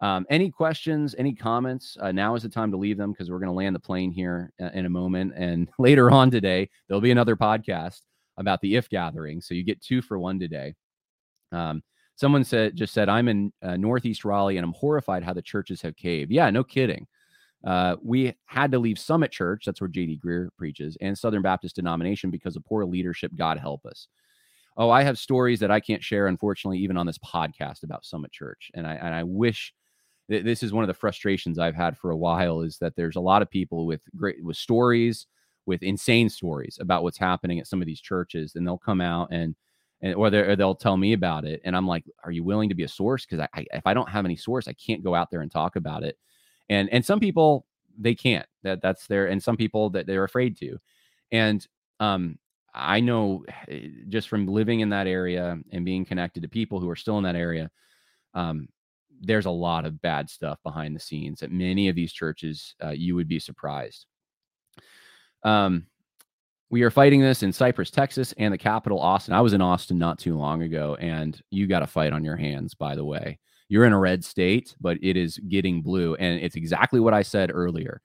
Um, any questions, any comments? Uh, now is the time to leave them because we're going to land the plane here uh, in a moment. And *laughs* later on today, there'll be another podcast about the if gathering. So you get two for one today. Um, someone said just said I'm in uh, Northeast Raleigh and I'm horrified how the churches have caved. Yeah, no kidding. Uh, we had to leave Summit Church, that's where J.D. Greear preaches, and Southern Baptist denomination because of poor leadership. God help us. Oh, I have stories that I can't share, unfortunately, even on this podcast about Summit Church, and I and I wish th- this is one of the frustrations I've had for a while is that there's a lot of people with great with stories, with insane stories about what's happening at some of these churches, and they'll come out and and or, or they'll tell me about it, and I'm like, are you willing to be a source? Because I, I if I don't have any source, I can't go out there and talk about it and and some people they can't that that's their and some people that they're afraid to and um i know eh, just from living in that area and being connected to people who are still in that area um there's a lot of bad stuff behind the scenes at many of these churches uh, you would be surprised um we are fighting this in Cypress, Texas, and the capital, Austin. I was in Austin not too long ago, and you got a fight on your hands, by the way. You're in a red state, but it is getting blue. And it's exactly what I said earlier.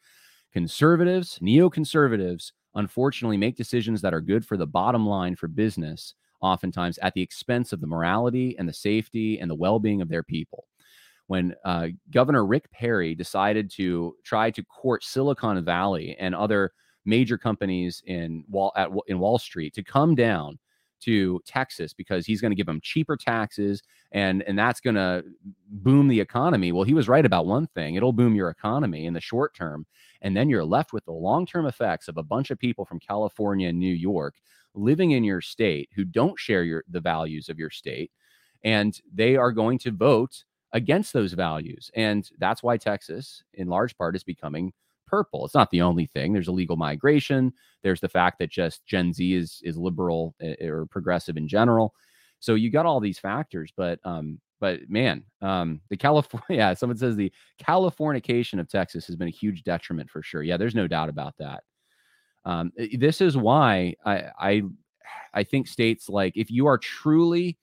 Conservatives, neoconservatives, unfortunately make decisions that are good for the bottom line for business, oftentimes at the expense of the morality and the safety and the well being of their people. When uh, Governor Rick Perry decided to try to court Silicon Valley and other major companies in Wall at in Wall Street to come down to Texas because he's going to give them cheaper taxes and and that's going to boom the economy. Well, he was right about one thing. It'll boom your economy in the short term and then you're left with the long-term effects of a bunch of people from California and New York living in your state who don't share your the values of your state and they are going to vote against those values. And that's why Texas in large part is becoming purple. It's not the only thing. There's illegal migration. There's the fact that just Gen Z is is liberal eh, eh, or progressive in general. So you got all these factors, but um, but man, um, the California, *laughs* yeah, someone says the Californication of Texas has been a huge detriment for sure. Yeah, there's no doubt about that. Um, eh, this is why I I I think states like if you are truly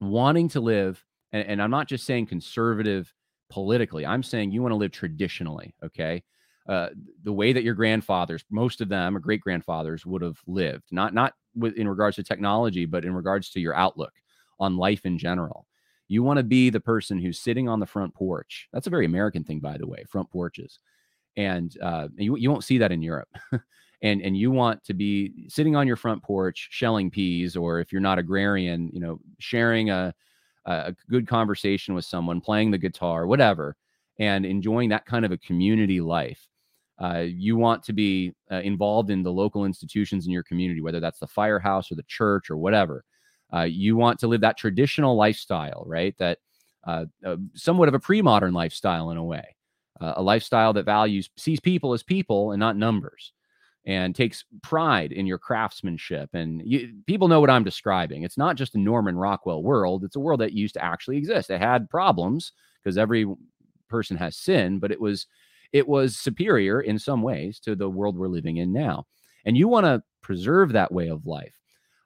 wanting to live, and, and I'm not just saying conservative politically, I'm saying you want to live traditionally, okay? Uh, the way that your grandfathers, most of them or great grandfathers, would have lived. Not not with, in regards to technology, but in regards to your outlook on life in general. You want to be the person who's sitting on the front porch. That's a very American thing, by the way, front porches. And uh, you, you won't see that in Europe. *laughs* and and you want to be sitting on your front porch shelling peas, or if you're not agrarian, you know, sharing a a good conversation with someone, playing the guitar, whatever, and enjoying that kind of a community life. Uh, you want to be uh, involved in the local institutions in your community, whether that's the firehouse or the church or whatever. Uh, you want to live that traditional lifestyle, right? That uh, uh, somewhat of a pre-modern lifestyle in a way, uh, a lifestyle that values sees people as people and not numbers, and takes pride in your craftsmanship. And you, people know what I'm describing. It's not just a Norman Rockwell world; it's a world that used to actually exist. It had problems because every person has sin, but it was it was superior in some ways to the world we're living in now. And you want to preserve that way of life.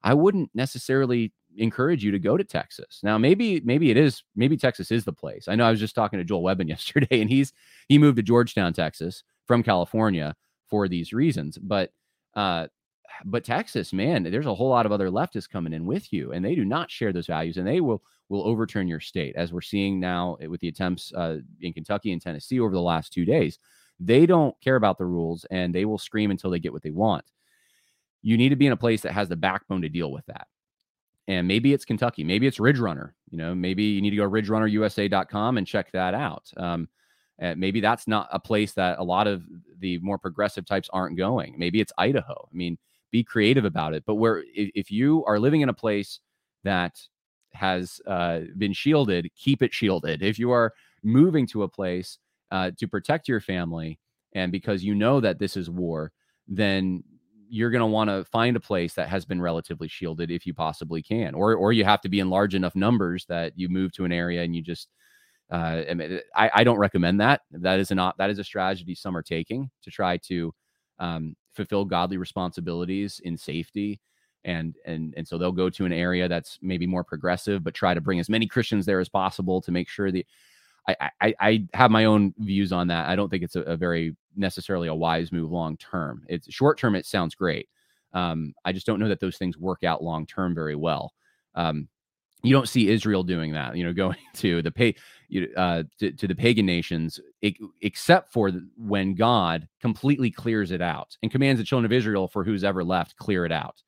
I wouldn't necessarily encourage you to go to Texas. Now, maybe maybe it is maybe Texas is the place. I know I was just talking to Joel Webbon *laughs* yesterday, and he's he moved to Georgetown, Texas, from California for these reasons. But uh, but Texas, man, there's a whole lot of other leftists coming in with you, and they do not share those values, and they will will overturn your state, as we're seeing now with the attempts uh, in Kentucky and Tennessee over the last two days. They don't care about the rules and they will scream until they get what they want. You need to be in a place that has the backbone to deal with that. And maybe it's Kentucky, maybe it's Ridge Runner. You know, maybe you need to go to ridgerunnerusa.com and check that out. Um, maybe that's not a place that a lot of the more progressive types aren't going. Maybe it's Idaho. I mean, be creative about it. But where if you are living in a place that has uh, been shielded, keep it shielded. If you are moving to a place uh, to protect your family, and because you know that this is war, then you're going to want to find a place that has been relatively shielded if you possibly can, or or you have to be in large enough numbers that you move to an area and you just. Uh, I, I don't recommend that. That is not that is a strategy some are taking to try to um, fulfill godly responsibilities in safety and and and so they'll go to an area that's maybe more progressive but try to bring as many christians there as possible to make sure that I, I, I have my own views on that. I don't think it's a, a very necessarily a wise move long term. It's short term. It sounds great. Um, I just don't know that those things work out long term very well. Um, you don't see Israel doing that. You know, *laughs* going to the pay uh, to, to, the pagan nations, except for when God completely clears it out and commands the children of Israel for who's ever left clear it out.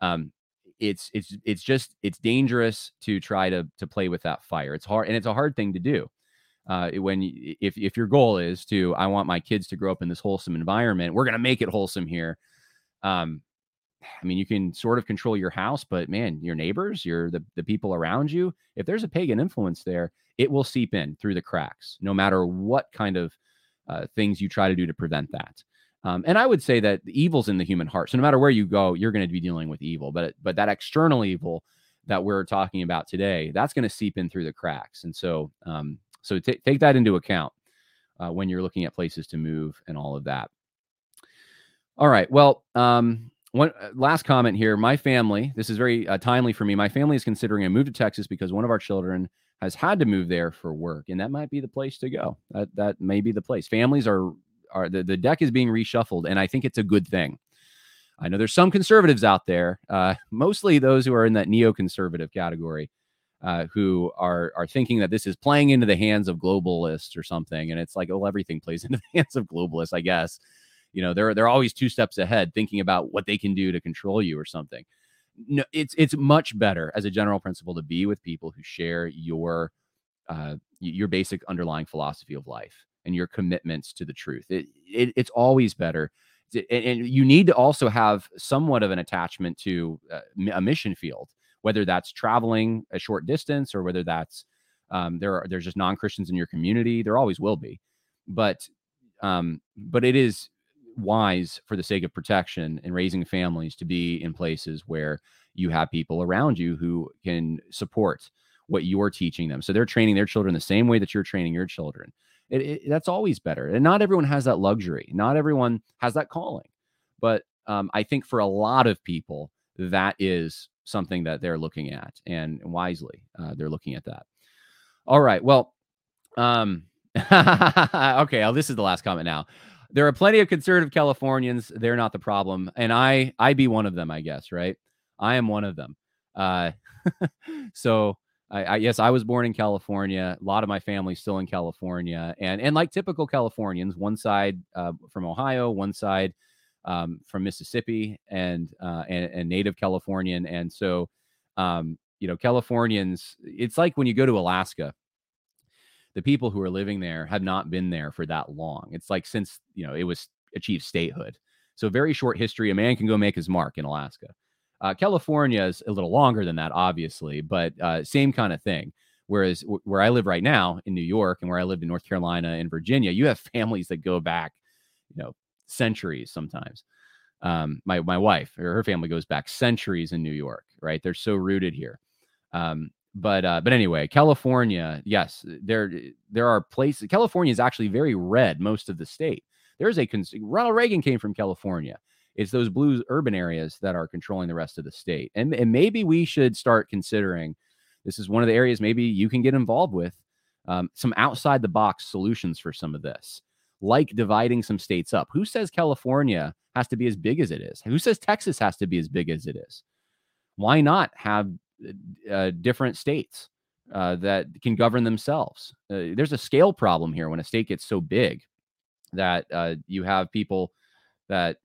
Um, it's it's it's just it's dangerous to try to to play with that fire. It's hard and it's a hard thing to do uh, when if if your goal is to I want my kids to grow up in this wholesome environment, we're going to make it wholesome here. Um, I mean, you can sort of control your house, but man, your neighbors, your the the people around you, if there's a pagan influence there, it will seep in through the cracks, no matter what kind of uh, things you try to do to prevent that. Um, and I would say that the evil's in the human heart. So no matter where you go, you're going to be dealing with evil. But but that external evil that we're talking about today, that's going to seep in through the cracks. And so um, so t- take that into account uh, when you're looking at places to move and all of that. All right. Well, um, one uh, last comment here. My family, this is very uh, timely for me. My family is considering a move to Texas because one of our children has had to move there for work, and that might be the place to go. That that may be the place. Families are are the, the deck is being reshuffled, and I think it's a good thing. I know there's some conservatives out there, uh, *laughs* mostly those who are in that neoconservative category, uh, who are are thinking that this is playing into the hands of globalists or something, and it's like, oh, everything plays *laughs* into the hands of globalists, I guess. You know, they're they're always two steps ahead, thinking about what they can do to control you or something. No, it's it's much better as a general principle to be with people who share your uh, your basic underlying philosophy of life and your commitments to the truth. It, it it's always better and, you need to also have somewhat of an attachment to uh, a mission field whether that's traveling a short distance or whether that's um, there are there's just non-christians in your community there always will be but um, but it is wise for the sake of protection and raising families to be in places where you have people around you who can support what you're teaching them. So they're training their children the same way that you're training your children. It, it, that's always better. And not everyone has that luxury. Not everyone has that calling. But um, i think for a lot of people that is something that they're looking at and wisely uh, they're looking at that. All right. Well um *laughs* okay well, this is the last comment now there are plenty of conservative californians. They're not the problem. And i i be one of them i guess right? I am one of them. Uh *laughs* so I, I, yes, I was born in California. A lot of my family still in California, and and like typical Californians, one side uh, from Ohio, one side um, from Mississippi and, uh, and, and native Californian. And so, um, you know, Californians, it's like when you go to Alaska, the people who are living there have not been there for that long. It's like since, you know, it was achieved statehood. So very short history. A man can go make his mark in Alaska. Uh, California is a little longer than that, obviously, but uh, same kind of thing. Whereas w- where I live right now in New York and where I lived in North Carolina and Virginia, you have *laughs* families that go back, you know, centuries sometimes. Um, my my wife or her family goes back centuries in New York, right? They're so rooted here. Um, but uh, but anyway, California, yes, there there are places. California is actually very red most of the state. There's a Ronald Reagan came from California. It's those blue urban areas that are controlling the rest of the state, and and maybe we should start considering. This is one of the areas maybe you can get involved with um, some outside the box solutions for some of this like dividing some states up. Who says California has to be as big as it is? Who says Texas has to be as big as it is? Why not have uh, different states uh, that can govern themselves? Uh, there's a scale problem here when a state gets so big that uh, you have people that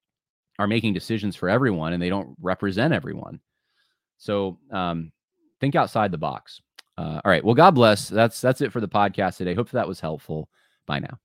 are making decisions for everyone and they don't represent everyone. So um, think outside the box. Uh, all right. Well, God bless. That's that's it for the podcast today. Hope that was helpful. Bye now.